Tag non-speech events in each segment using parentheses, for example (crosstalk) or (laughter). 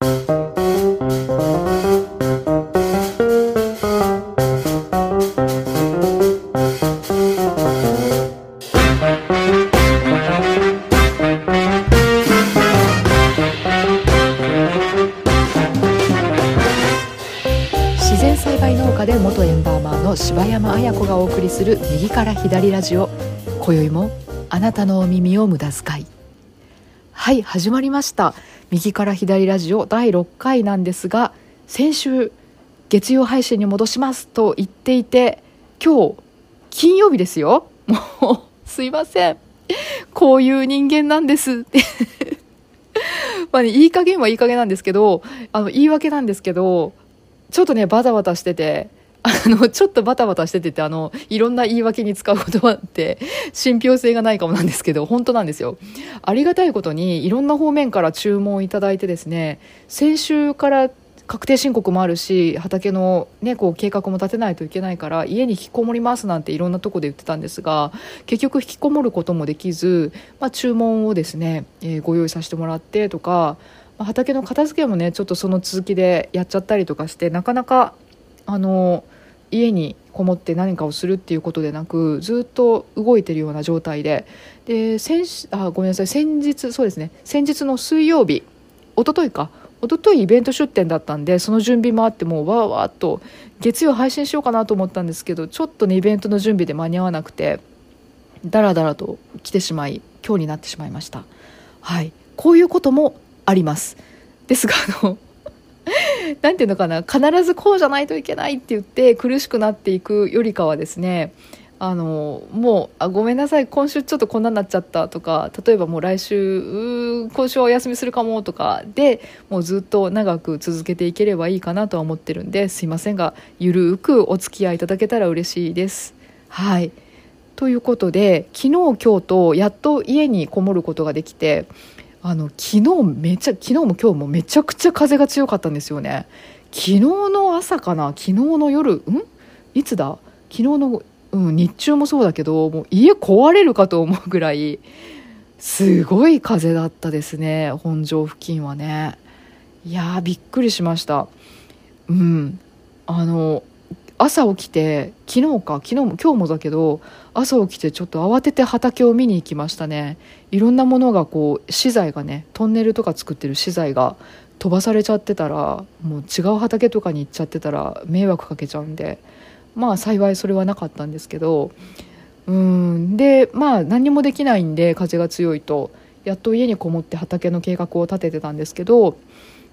自然栽培農家で元エンバーマーの柴山彩子がお送りする右から左ラジオ。今宵もあなたのお耳を無駄遣い。はい始まりました。右から左ラジオ第6回なんですが先週月曜配信に戻しますと言っていて今日金曜日ですよ。もうすいません。こういう人間なんです。ってまあねいい加減はいい加減なんですけどあの言い訳なんですけどちょっとねバタバタしててあのちょっとバタバタしてててあのいろんな言い訳に使う言葉って信憑性がないかもなんですけど本当なんですよ。ありがたいことにいろんな方面から注文いただいてですね先週から確定申告もあるし畑の、ね、こう計画も立てないといけないから家に引きこもりますなんていろんなとこで言ってたんですが結局引きこもることもできず、まあ、注文をですね、えーご用意させてもらってとか、まあ畑の片付けもねちょっとその続きでやっちゃったりとかしてなかなかあの家にこもって何かをするっていうことでなくずっと動いてるような状態で。で先あごめんなさい。先日そうですね。先日の水曜日一昨日か。一昨日イベント出店だったんでその準備もあってもうわーわーっと月曜配信しようかなと思ったんですけどちょっとねイベントの準備で間に合わなくてだらだらと来てしまい今日になってしまいました。はい。こういうこともあります。ですがあの (laughs) なんていうのかな必ずこうじゃないといけないって言って苦しくなっていくよりかはですねあのもうあごめんなさい今週ちょっとこんなになっちゃったとか例えばもう来週う今週はお休みするかもとかでもうずっと長く続けていければいいかなとは思ってるんですいませんがゆるくお付き合いいただけたら嬉しいです。はいということで昨日今日とやっと家にこもることができてあの昨日めちゃ昨日も今日もめちゃくちゃ風が強かったんですよね。昨日の朝かな？昨日の夜？ん？いつだ？昨日の、うん、日中もそうだけどもう家壊れるかと思うぐらいすごい風だったですね本庄付近はね。いやーびっくりしました。うん。あの朝起きて昨日か昨日も今日もだけど朝起きてちょっと慌てて畑を見に行きましたね。いろんなものがこう資材がねトンネルとか作ってる資材が飛ばされちゃってたらもう違う畑とかに行っちゃってたら迷惑かけちゃうんでまあ幸いそれはなかったんですけどうんでまあ何もできないんで風が強いとやっと家にこもって畑の計画を立ててたんですけど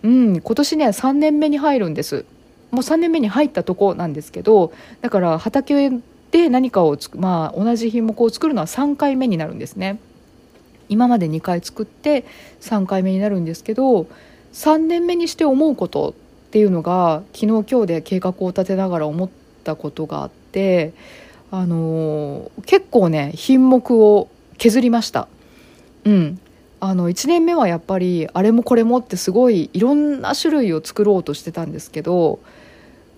うん今年ね3年目に入るんです。もう3年目に入ったとこなんですけどだから畑で何かをつ、まあ、同じ品目を作るのは3回目になるんですね。今まで2回作って3回目になるんですけど3年目にして思うことっていうのが昨日今日で計画を立てながら思ったことがあってあの結構ね品目を削りました。うん。あの1年目はやっぱりあれもこれもってすごいいろんな種類を作ろうとしてたんですけど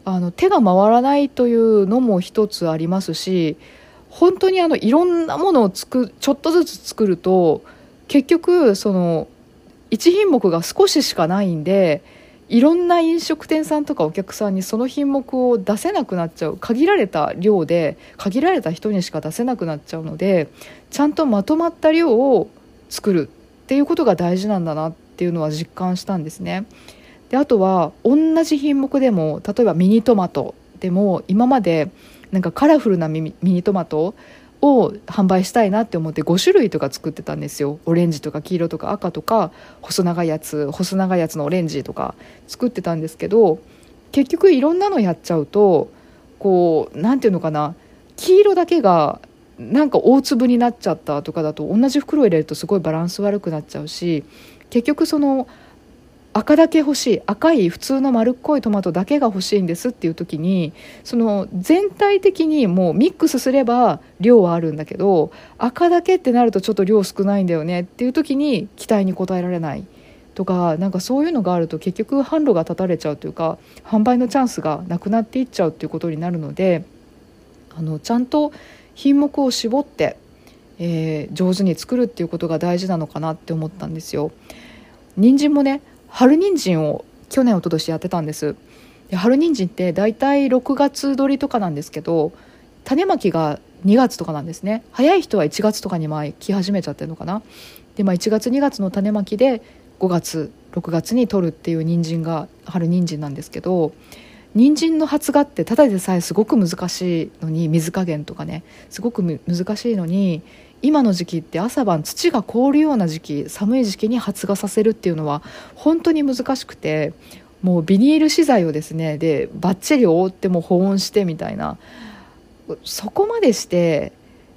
あの手が回らないというのも一つありますし本当にあのいろんなものをつくちょっとずつ作ると結局その1品目が少ししかないんでいろんな飲食店さんとかお客さんにその品目を出せなくなっちゃう限られた量で限られた人にしか出せなくなっちゃうのでちゃんとまとまった量を作るっていうことが大事なんだなっていうのは実感したんですね。であとは同じ品目でも例えばミニトマトでも今までなんかカラフルなミニトマトを販売したいなって思って5種類とか作ってたんですよ。オレンジとか黄色とか赤とか細長いやつ細長いやつのオレンジとか作ってたんですけど結局いろんなのやっちゃうとこうなんていうのかな黄色だけがなんか大粒になっちゃったとかだと同じ袋入れるとすごいバランス悪くなっちゃうし結局その赤だけ欲しい赤い普通の丸っこいトマトだけが欲しいんですっていう時にその全体的にもうミックスすれば量はあるんだけど赤だけってなるとちょっと量少ないんだよねっていう時に期待に応えられないとかなんかそういうのがあると結局販路が断たれちゃうというか販売のチャンスがなくなっていっちゃうっていうことになるのであのちゃんと品目を絞って、えー上手に作るっていうことが大事なのかなって思ったんですよ。人参もね春人参を去年一昨年やってたんです。で春人参って大体6月取りとかなんですけど種まきが2月とかなんですね。早い人は1月とかにまき始めちゃってるのかな。で、まあ、1月2月の種まきで5月6月に取るっていう人参が春人参なんですけど人参の発芽ってただでさえすごく難しいのに水加減とかねすごく難しいのに今の時期って朝晩土が凍るような時期寒い時期に発芽させるっていうのは本当に難しくてもうビニール資材をですねでバッチリ覆っても保温してみたいな。そこまでして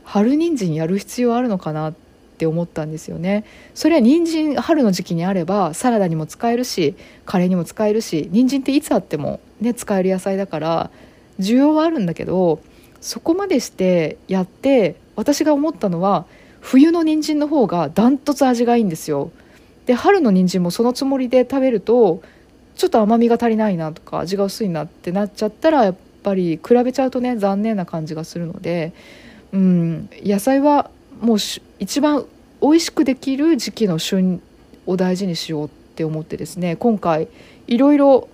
春人参やる必要あるのかなって思ったんですよね。それは人参春の時期にあればサラダにも使えるしカレーにも使えるし人参っていつあってもね使える野菜だから需要はあるんだけどそこまでしてやって私が思ったのは冬の人参の方がダントツ味がいいんですよ。で春の人参もそのつもりで食べるとちょっと甘みが足りないなとか味が薄いなってなっちゃったらやっぱり比べちゃうとね残念な感じがするので、うん、野菜はもう一番美味しくできる時期の旬を大事にしようって思ってですね今回いろいろ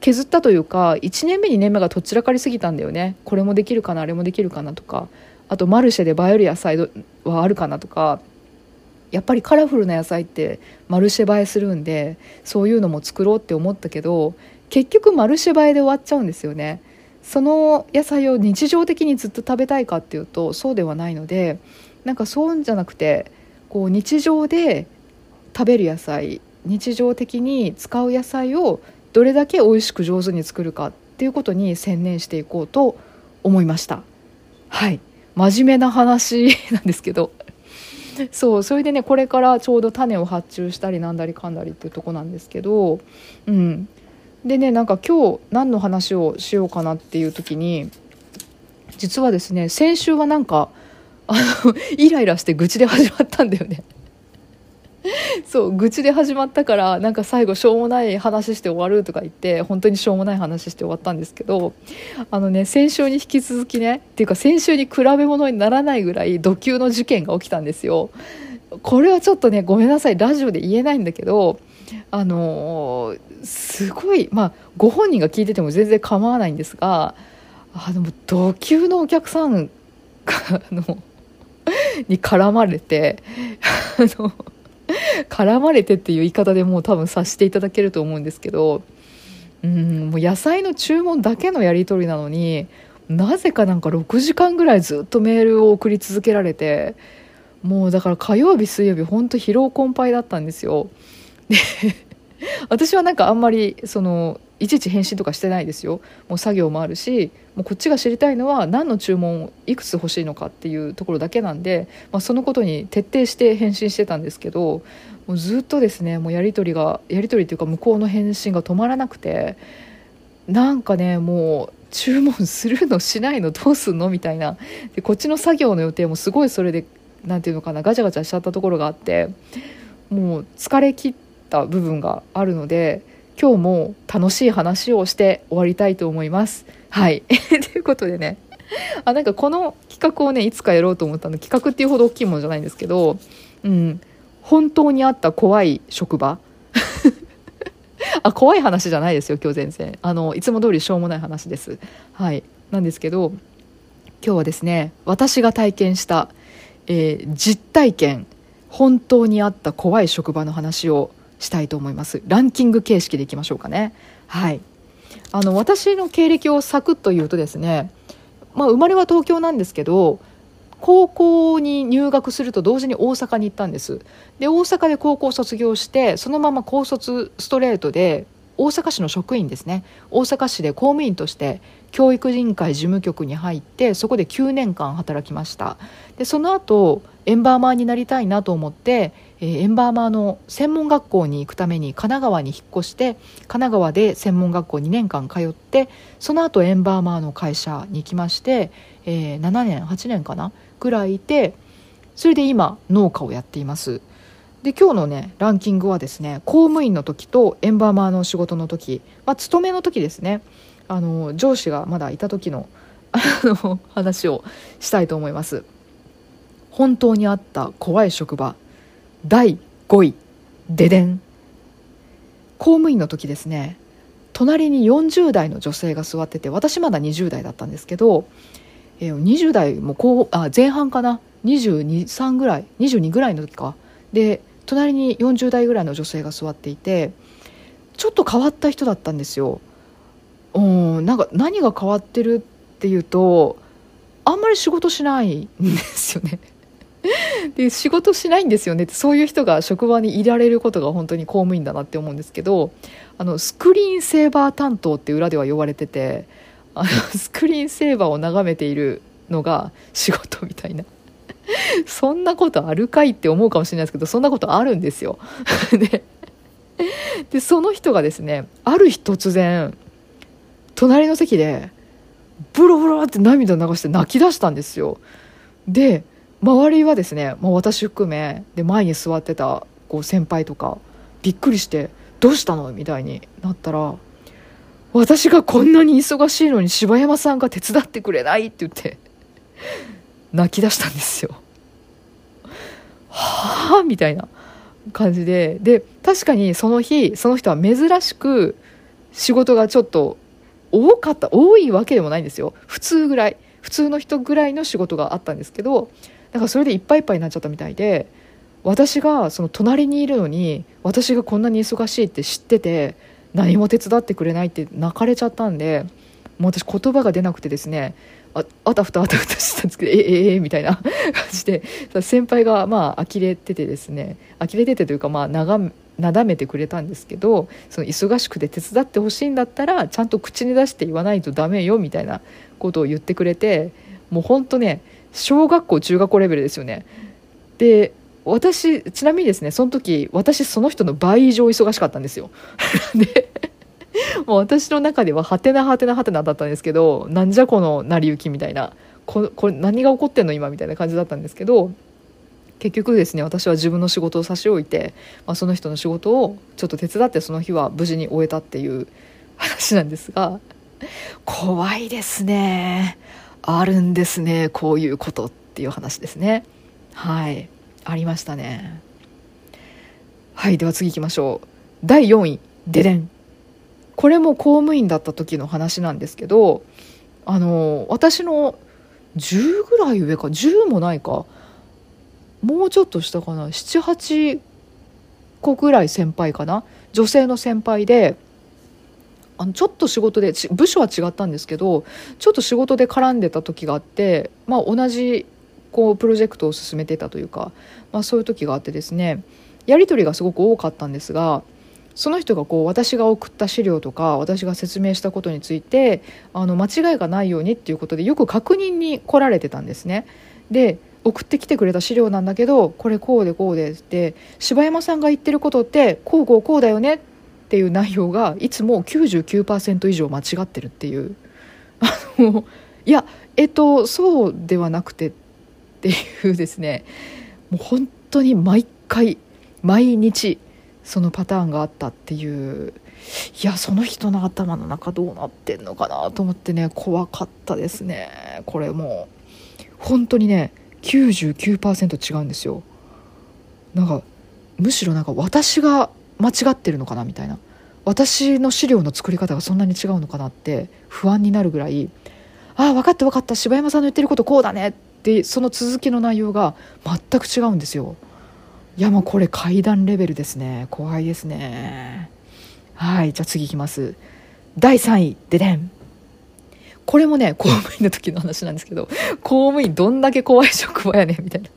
削ったというか1年目2年目がどちらかりすぎたんだよね。これもできるかなあれもできるかなとかあとマルシェで映える野菜はあるかなとかやっぱりカラフルな野菜ってマルシェ映えするんでそういうのも作ろうって思ったけど結局マルシェ映えで終わっちゃうんですよね。その野菜を日常的にずっと食べたいかっていうとそうではないのでなんかそうじゃなくてこう日常で食べる野菜日常的に使う野菜をどれだけ美味しく上手に作るかっていうことに専念していこうと思いました。はい。真面目な話 (laughs) なんですけど。そうそれでねこれからちょうど種を発注したりなんだりかんだりっていうとこなんですけど。うん。でねなんか今日何の話をしようかなっていう時に実はですね先週はなんかあのイライラして愚痴で始まったんだよね。(laughs) そう愚痴で始まったからなんか最後しょうもない話して終わるとか言って本当にしょうもない話して終わったんですけどあのね先週に引き続きねっていうか先週に比べ物にならないぐらい土級の事件が起きたんですよ。これはちょっとねごめんなさいラジオで言えないんだけどあのー、すごいまあご本人が聞いてても全然構わないんですがあの土級のお客さんのに絡まれてあの (laughs) 絡まれてっていう言い方でもう多分察していただけると思うんですけどうんもう野菜の注文だけのやり取りなのになぜかなんか6時間ぐらいずっとメールを送り続けられてもうだから火曜日水曜日本当疲労困憊だったんですよ。で (laughs) 私はなんかあんまりそのいちいち返信とかしてないですよもう作業もあるしもうこっちが知りたいのは何の注文をいくつ欲しいのかっていうところだけなんで、まあ、そのことに徹底して返信してたんですけどもうずっとですねもうやり取りがやり取りっていうか向こうの返信が止まらなくてなんかねもう注文するのしないのどうすんのみたいなでこっちの作業の予定もすごいそれで何て言うのかなガチャガチャしちゃったところがあってもう疲れ切った部分があるので。今日も楽しい話をして終わりたいと思います。はい。(laughs) ということでね、あ、なんかこの企画をね、いつかやろうと思ったの、企画っていうほど大きいものじゃないんですけど、うん、本当にあった怖い職場 (laughs) あ、怖い話じゃないですよ、今日全然。あの、いつも通りしょうもない話です。はい。なんですけど、今日はですね、私が体験した、えー、実体験、本当にあった怖い職場の話をしたいと思います。ランキング形式でいきましょうかね。はい。あの私の経歴をサクッと言うとですね、まあ、生まれは東京なんですけど高校に入学すると同時に大阪に行ったんです。で大阪で高校卒業してそのまま高卒ストレートで大阪市の職員ですね。大阪市で公務員として教育委員会事務局に入ってそこで9年間働きました。でその後エンバーマーになりたいなと思って、えー、エンバーマーの専門学校に行くために神奈川に引っ越して神奈川で専門学校2年間通ってその後エンバーマーの会社に行きまして、えー、7年8年かな？ぐらいいてそれで今農家をやっています。で今日のねランキングはですね公務員の時とエンバーマーの仕事の時、まあ、勤めの時ですね。あの上司がまだいた時のあの話をしたいと思います。本当にあった怖い職場。第5位ででん公務員の時ですね。隣に40代の女性が座ってて私まだ20代だったんですけど、え、20代も後あ前半かな？223ぐらい？22ぐらいの時か。で隣に40代ぐらいの女性が座っていてちょっと変わった人だったんですよ。うんなんか何が変わってるっていうとあんまり仕事しないんですよね。(laughs) で仕事しないんですよね。ってそういう人が職場にいられることが本当に公務員だなって思うんですけどあのスクリーンセーバー担当って裏では呼ばれててあのスクリーンセーバーを眺めているのが仕事みたいな。(laughs) そんなことあるかいって思うかもしれないですけどそんなことあるんですよ。(laughs) ででその人がですねある日突然隣の席でブロブロって涙流して泣き出したんですよ。で周りはですね、まあ、私含めで前に座ってたこう先輩とかびっくりして「どうしたの?」みたいになったら「私がこんなに忙しいのに柴山さんが手伝ってくれない」って言って泣き出したんですよ。はあみたいな感じでで確かにその日その人は珍しく仕事がちょっと多かった多いわけでもないんですよ普通ぐらい普通の人ぐらいの仕事があったんですけどだからそれでいっぱいいっぱいになっちゃったみたいで私がその隣にいるのに私がこんなに忙しいって知ってて何も手伝ってくれないって泣かれちゃったんでもう私言葉が出なくてですねああたふたあたふたしたんですけどえええええみたいな (laughs) 感じで先輩がまあ呆れててですね呆れててというかまあ眺なだめてくれたんですけどその忙しくて手伝ってほしいんだったらちゃんと口に出して言わないとダメよみたいなことを言ってくれてもうほんとね小学校中学校レベルですよね。で私ちなみにですねその時私その人の倍以上忙しかったんですよ。(laughs) でもう私の中でははてなはてなはてなだったんですけどなんじゃこの成り行きみたいなここれ何が起こってんの今みたいな感じだったんですけど結局ですね私は自分の仕事を差し置いて、まあ、その人の仕事をちょっと手伝ってその日は無事に終えたっていう話なんですが怖いですね。あるんですねこういうことっていう話ですね。はい。ありましたね。はいでは次行きましょう。第4位ででんこれも公務員だった時の話なんですけどあの私の10ぐらい上か10もないかもうちょっと下かな？78個ぐらい先輩かな？女性の先輩であのちょっと仕事で部署は違ったんですけどちょっと仕事で絡んでた時があって、まあ、同じこうプロジェクトを進めてたというか、まあ、そういう時があってですねやり取りがすごく多かったんですがその人がこう私が送った資料とか私が説明したことについてあの間違いがないようにっていうことでよく確認に来られてたんですね。で送ってきてくれた資料なんだけどこれこうでこうでって柴山さんが言ってることってこうこうこうだよねってっていう内容がいつも99%以上間違ってるっていう。あのいやえっとそうではなくてっていうですね。もう本当に毎回毎日そのパターンがあったっていう。いやその人の頭の中どうなってんのかなと思ってね怖かったですね。これもう。本当にね99%違うんですよ。なんかむしろなんか私が間違ってるのかなみたいな。私の資料の作り方がそんなに違うのかなって不安になるぐらいああ分かった分かった。柴山さんの言ってることこうだねってその続きの内容が全く違うんですよ。いやもうこれ階段レベルですね。怖いですね。はいじゃあ次いきます。第3位ででん。これもね公務員の時の話なんですけど公務員どんだけ怖い職場やねんみたいな。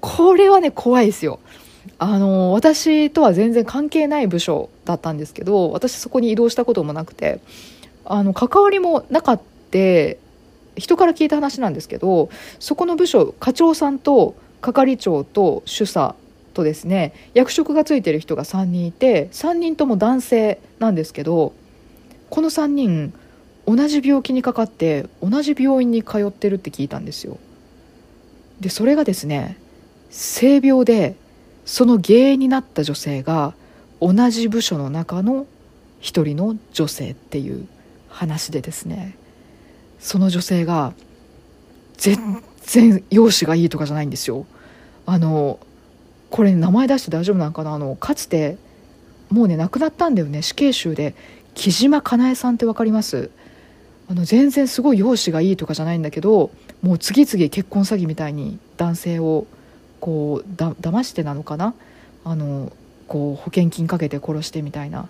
これはね怖いですよ。あの私とは全然関係ない部署だったんですけど私そこに移動したこともなくてあの関わりもなかった人から聞いた話なんですけどそこの部署課長さんと係長と主査とですね役職がついてる人が3人いて3人とも男性なんですけどこの3人同じ病気にかかって同じ病院に通ってるって聞いたんですよ。でそれがですね性病でその原因になった女性が同じ部署の中の一人の女性っていう話でですね。その女性が全然容姿がいいとかじゃないんですよ。あのこれ名前出して大丈夫なのかな？あのかつてもうね亡くなったんだよね。死刑囚で木島かなえさんって分かります？あの全然すごい容姿がいいとかじゃないんだけどもう次々結婚詐欺みたいに男性をこうだ騙してなのかな？あのこう保険金かけて殺してみたいな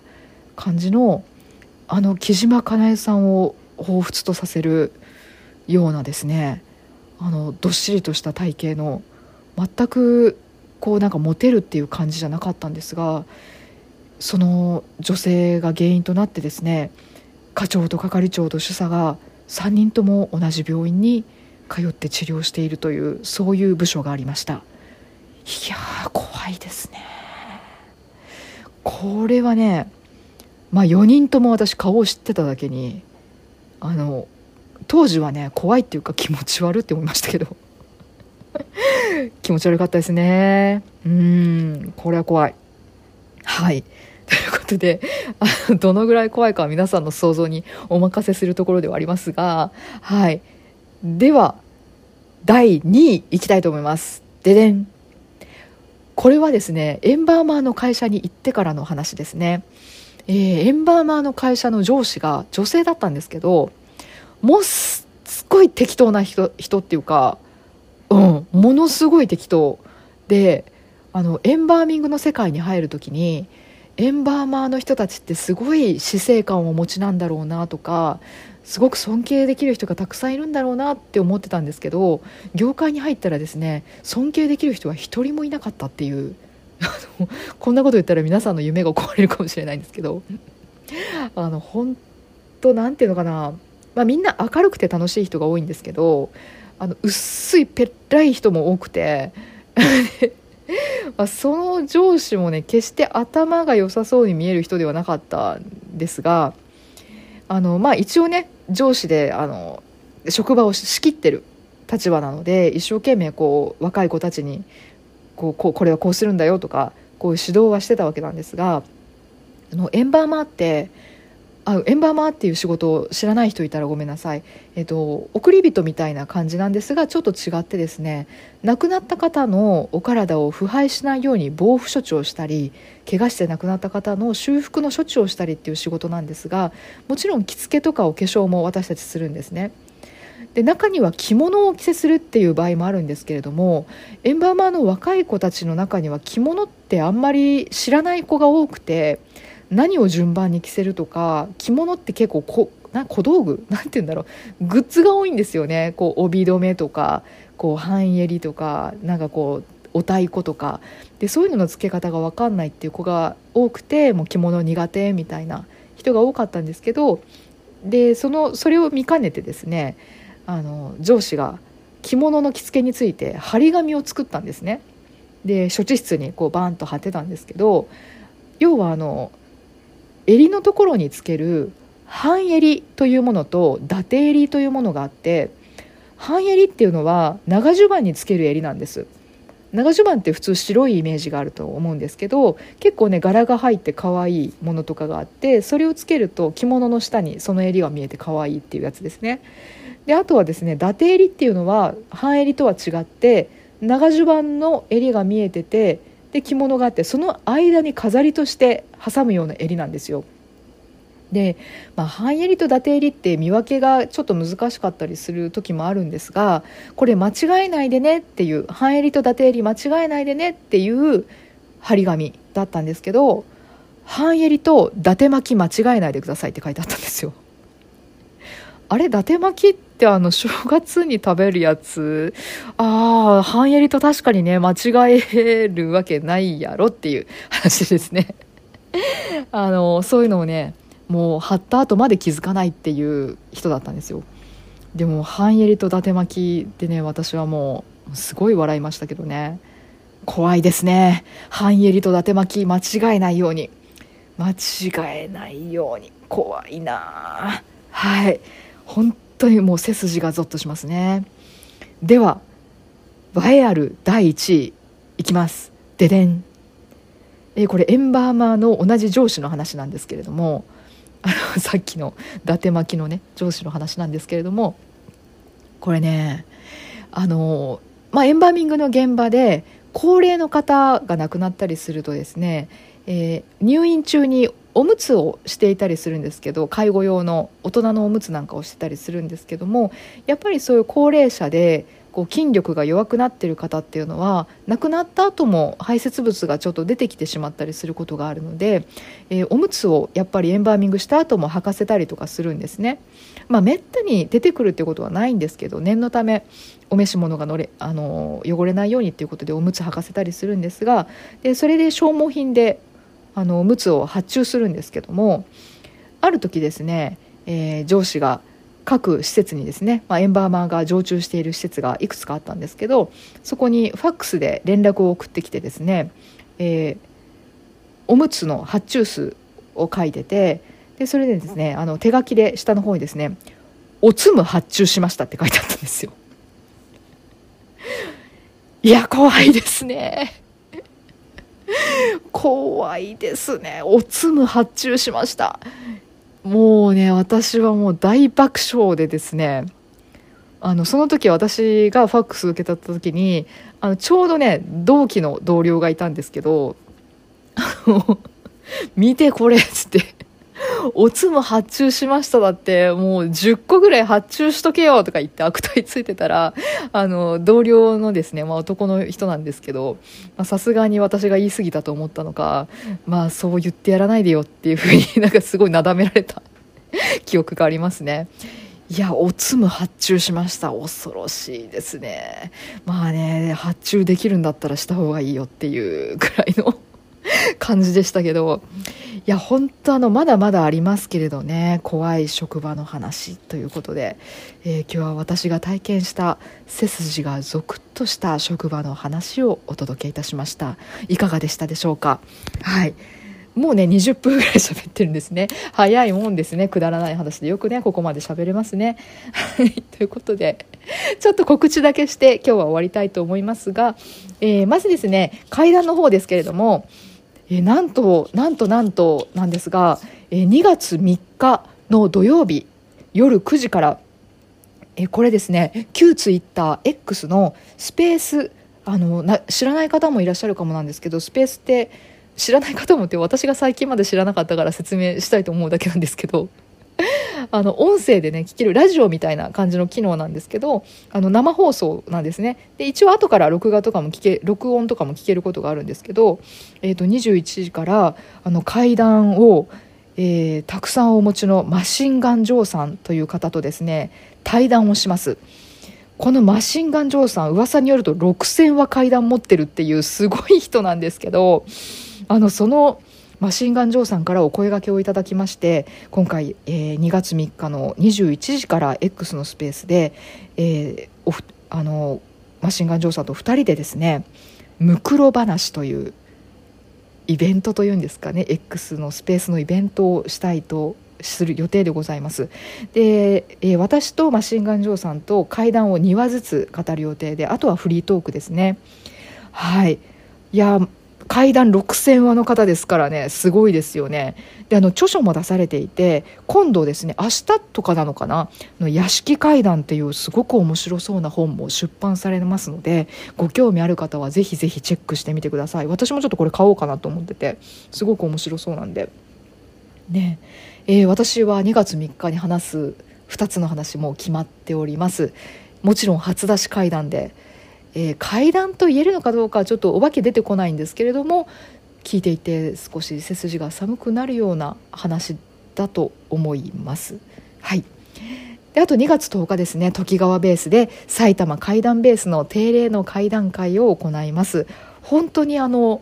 感じのあの木島かなえさんを彷彿とさせるようなですねあのどっしりとした体型の全くこうなんかモテるっていう感じじゃなかったんですがその女性が原因となってですね課長と係長と主査が3人とも同じ病院に通って治療しているというそういう部署がありました。いやー怖いですね。これはねまあ4人とも私顔を知ってただけにあの当時はね怖いっていうか気持ち悪って思いましたけど。(laughs) 気持ち悪かったですね。うんこれは怖い。はい。ということであのどのぐらい怖いかは皆さんの想像にお任せするところではありますがはい。では第2位いきたいと思います。ででん。これはですねエンバーマーの会社に行ってからの話ですね。えー、エンバーマーの会社の上司が女性だったんですけどもうすっごい適当な人人っていうか、うん、ものすごい適当であのエンバーミングの世界に入る時にエンバーマーの人たちってすごい死生観をお持ちなんだろうなとかすごく尊敬できる人がたくさんいるんだろうなって思ってたんですけど業界に入ったらですね尊敬できる人は一人もいなかったっていう (laughs) こんなこと言ったら皆さんの夢が壊れるかもしれないんですけど (laughs) あの本当なんていうのかな、まあ、みんな明るくて楽しい人が多いんですけどあの薄いぺったい人も多くて (laughs) (laughs) ま、その上司もね決して頭が良さそうに見える人ではなかったんですがあの、まあ、一応ね上司であの職場を仕切ってる立場なので一生懸命こう若い子たちにこうこうこれはこうするんだよとかこういう指導はしてたわけなんですがあのエンバーマーってあエンバーマーっていう仕事を知らない人いたらごめんなさい、えっと、送り人みたいな感じなんですがちょっと違ってですね亡くなった方のお体を腐敗しないように防腐処置をしたり怪我して亡くなった方の修復の処置をしたりっていう仕事なんですがもちろん着付けとかお化粧も私たちするんですね。で中には着物を着せするっていう場合もあるんですけれどもエンバーマーの若い子たちの中には着物ってあんまり知らない子が多くて何を順番に着せるとか着物って結構こな小道具？(laughs) なんて言うんだろう。グッズが多いんですよね。こう帯留めとかこう半襟とかなんかこうお太鼓とか。でそういうのの付け方が分かんないっていう子が多くてもう着物苦手みたいな人が多かったんですけどでそのそれを見かねてですねあの上司が着物の着付けについて張り紙を作ったんですね。で処置室にこうバーンと貼ってたんですけど要はあの襟のところにつける半襟というものと伊達襟というものがあって半襟っていうのは長襦袢につける襟なんです。長襦袢って普通白いイメージがあると思うんですけど結構ね柄が入って可愛いものとかがあってそれをつけると着物の下にその襟が見えて可愛いっていうやつですね。であとはですね伊達襟っていうのは半襟とは違って長襦袢の襟が見えててで着物があってその間に飾りとして挟むような襟なんですよ。で、まあ、半襟と伊達襟って見分けがちょっと難しかったりする時もあるんですがこれ間違えないでねっていう半襟と伊達襟間違えないでねっていう張り紙だったんですけど半襟と伊達巻き間違えないでくださいって書いてあったんですよ。あれ伊達巻きってあの正月に食べるやつ？ああ半襟と確かにね間違えるわけないやろっていう話ですね。(laughs) あのそういうのをねもう貼った後まで気づかないっていう人だったんですよ。でも半襟と伊達巻きでね私はもうすごい笑いましたけどね。怖いですね。半襟と伊達巻き間違えないように。間違えないように。怖いなはい。本当にもう背筋がゾッとしますね。では栄えある第1位いきます。ででん。えこれエンバーマーの同じ上司の話なんですけれどもあのさっきの伊達巻きのね上司の話なんですけれどもこれねあのまあエンバーミングの現場で高齢の方が亡くなったりするとですねえー、入院中におむつをしていたりするんですけど介護用の大人のおむつなんかをしてたりするんですけどもやっぱりそういう高齢者でこう筋力が弱くなっている方っていうのは亡くなった後も排泄物がちょっと出てきてしまったりすることがあるので、えー、おむつをやっぱりエンバーミングした後も履かせたりとかするんですね。まあ、めったに出てくるっていうことはないんですけど念のためお召し物がのれあの汚れないようにっていうことでおむつ履かせたりするんですがでそれで消耗品であのおむつを発注するんですけどもある時ですね、えー、上司が各施設にですね、まあ、エンバーマーが常駐している施設がいくつかあったんですけどそこにファックスで連絡を送ってきてですね、えー、おむつの発注数を書いててでそれでですねあの手書きで下の方にですね「おつむ発注しました」って書いてあったんですよ。(laughs) いや怖いですね。(laughs) 怖いですね。おつむ発注しました。もうね私はもう大爆笑でですねあのその時私がファックス受け取った時にあのちょうどね同期の同僚がいたんですけど「見てこれ」っつっておつむ発注しましただって、もう10個ぐらい発注しとけよとか言って悪態ついてたら、あの、同僚のですね、まあ男の人なんですけど、さすがに私が言い過ぎたと思ったのか、まあそう言ってやらないでよっていうふうに (laughs) なんかすごいなだめられた (laughs) 記憶がありますね。いや、おつむ発注しました。恐ろしいですね。まあね、発注できるんだったらした方がいいよっていうくらいの (laughs) 感じでしたけど、いや本当あのまだまだありますけれどね怖い職場の話ということで、えー、今日は私が体験した背筋がゾクッとした職場の話をお届けいたしました。いかがでしたでしょうか？はい。もうね20分ぐらい喋ってるんですね。早いもんですね。くだらない話でよくねここまで喋れますね。はい。ということでちょっと告知だけして今日は終わりたいと思いますが、えー、まずですね階段の方ですけれどもえ、なんとなんとなんとなんですが、え、2月3日の土曜日夜9時から、え、これですね旧ツイッター X のスペースあのな知らない方もいらっしゃるかもなんですけどスペースって知らない方もって私が最近まで知らなかったから説明したいと思うだけなんですけど。(laughs) あの音声でね聞けるラジオみたいな感じの機能なんですけどあの生放送なんですね。で一応後から録画とかも聞け録音とかも聞けることがあるんですけど、えー、と21時からあの階段を、えー、たくさんお持ちのマシンガンジョーさんという方とですね対談をします。このマシンガンジョーさん噂によると6000話階段持ってるっていうすごい人なんですけどあのそのマシンガンジョーさんからお声がけをいただきまして今回、えー、2月3日の21時から X のスペースで、えー、あのマシンガンジョーさんと2人でですねムクロ話というイベントというんですかね X のスペースのイベントをしたいとする予定でございます。で、えー、私とマシンガンジョーさんと会談を2話ずつ語る予定であとはフリートークですね。はい。いや階段6000話の方ですからねすごいですよね。であの著書も出されていて今度ですね明日とかなのかなの屋敷階段っていうすごく面白そうな本も出版されますのでご興味ある方はぜひぜひチェックしてみてください。私もちょっとこれ買おうかなと思っててすごく面白そうなんで。ね。えー、私は2月3日に話す2つの話も決まっております。もちろん初出し階段でえー、階段と言えるのかどうかちょっとお化け出てこないんですけれども聞いていて少し背筋が寒くなるような話だと思います。はい。であと2月10日ですね。時川ベースで埼玉階段ベースの定例の階段会を行います。本当にあの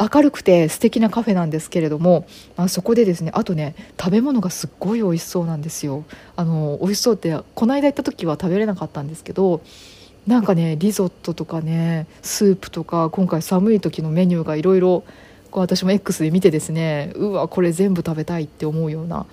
明るくて素敵なカフェなんですけれども、まあ、そこでですねあとね食べ物がすっごい美味しそうなんですよ。あの美味しそうってこの間行った時は食べれなかったんですけどなんかねリゾットとかねスープとか今回寒い時のメニューがいろいろ私も X で見てですねうわこれ全部食べたいって思うような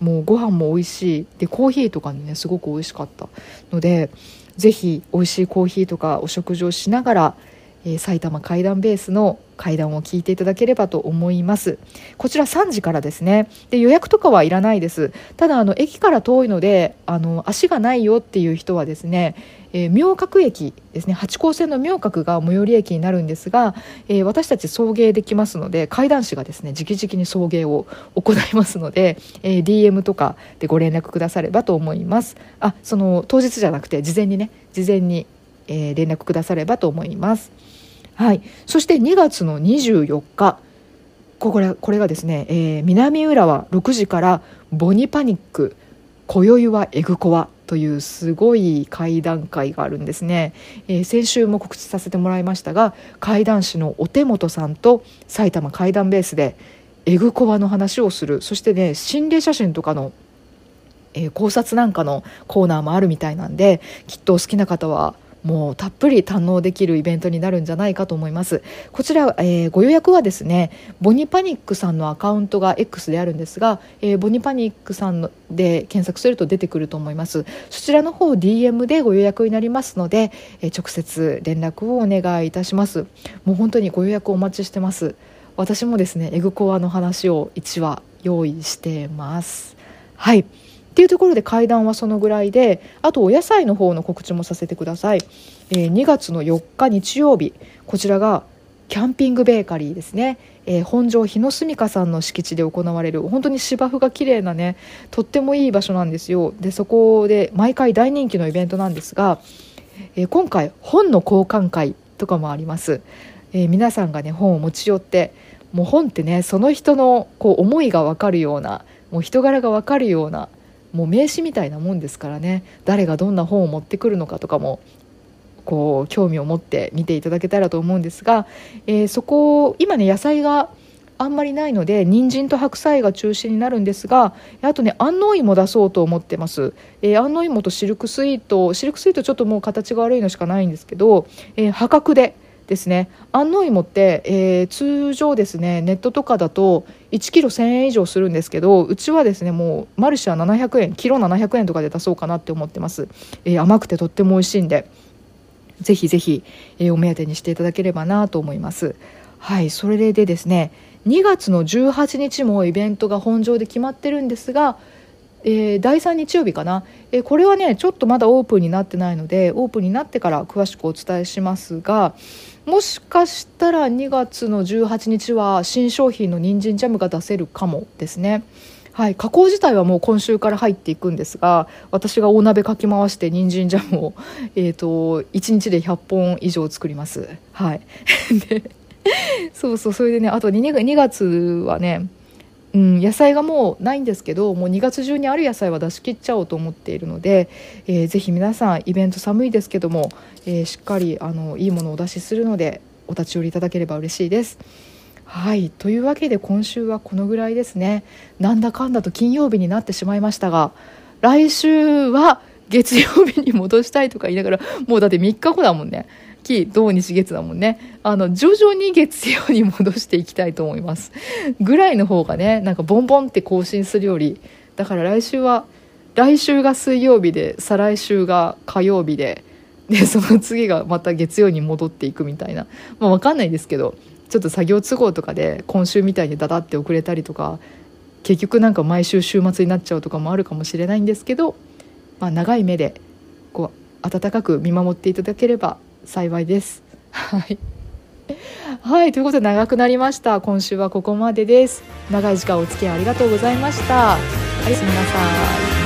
もうご飯も美味しい。でコーヒーとかねすごく美味しかったのでぜひ美味しいコーヒーとかお食事をしながら、えー、埼玉階段ベースの階段を聞いていただければと思います。こちら3時からですね。で予約とかはいらないです。ただあの駅から遠いのであの足がないよっていう人はですね、えー、明覚駅ですね。八高線の明覚が最寄り駅になるんですが、えー、私たち送迎できますので階段士がですね直々に送迎を行いますので、え DM とかでご連絡くださればと思います。あその当日じゃなくて事前にね事前に、え連絡くださればと思います。はい、そして2月の24日これこれがですね、えー、南浦和6時からボニパニック今宵はエグコワというすごい会談会があるんですね、えー、先週も告知させてもらいましたが怪談師のお手元さんと埼玉怪談ベースでエグコワの話をする。そしてね心霊写真とかのえー、考察なんかのコーナーもあるみたいなんできっと好きな方はもうたっぷり堪能できるイベントになるんじゃないかと思います。こちら、えー、ご予約はですねボニパニックさんのアカウントが X であるんですが、えー、ボニパニックさんので検索すると出てくると思います。そちらの方 DM でご予約になりますので、えー、直接連絡をお願いいたします。もう本当にご予約お待ちしてます。私もですねエグコアの話を1話用意してます。はい。っていうところで階段はそのぐらいであとお野菜の方の告知もさせてください、えー、2月の4日日曜日こちらがキャンピングベーカリーですね、えー、本庄日野住香さんの敷地で行われる本当に芝生が綺麗なねとってもいい場所なんですよ。でそこで毎回大人気のイベントなんですが、えー、今回本の交換会とかもあります、えー、皆さんがね本を持ち寄ってもう本ってねその人のこう思いが分かるようなもう人柄が分かるようなもう名刺みたいなもんですからね。誰がどんな本を持ってくるのかとかもこう興味を持って見ていただけたらと思うんですが、えー、そこ今ね野菜があんまりないので人参と白菜が中心になるんですがあとね安納芋出そうと思ってます、えー、安納芋とシルクスイートシルクスイートちょっともう形が悪いのしかないんですけど、えー、破格でですね。安納芋って、えー、通常ですねネットとかだと1キロ1000円以上するんですけどうちはですねもうマルシェは700円キロ700円とかで出そうかなって思ってます、えー、甘くてとっても美味しいんでぜひぜひ、えー、お目当てにしていただければなと思います。はいそれでですね2月の18日もイベントが本場で決まってるんですがえー、第3日曜日かな、えー、これはねちょっとまだオープンになってないのでオープンになってから詳しくお伝えしますがもしかしたら2月の18日は新商品の人参ジャムが出せるかもですね。はい、加工自体はもう今週から入っていくんですが私が大鍋かき回して人参ジャムを、(laughs) えーと、と1日で100本以上作ります。はい、(laughs) でそうそうそれでねあと 2, 2月はねうん、野菜がもうないんですけどもう2月中にある野菜は出し切っちゃおうと思っているので、えー、ぜひ皆さんイベント寒いですけども、えー、しっかりあのいいものをお出しするのでお立ち寄りいただければ嬉しいです。はいというわけで今週はこのぐらいですねなんだかんだと金曜日になってしまいましたが来週は月曜日に戻したいとか言いながらもうだって3日後だもんね。金土日月だもんね。あの徐々に月曜に戻していきたいと思います。ぐらいの方がねなんかボンボンって更新するよりだから来週は来週が水曜日で再来週が火曜日ででその次がまた月曜に戻っていくみたいな。まあ分かんないですけどちょっと作業都合とかで今週みたいにダダって遅れたりとか結局なんか毎週週末になっちゃうとかもあるかもしれないんですけど、まあ、長い目でこう温かく見守っていただければ幸いです。はい。(laughs) はい、ということで長くなりました。今週はここまでです。長い時間お付き合いありがとうございました。おやすみなさい。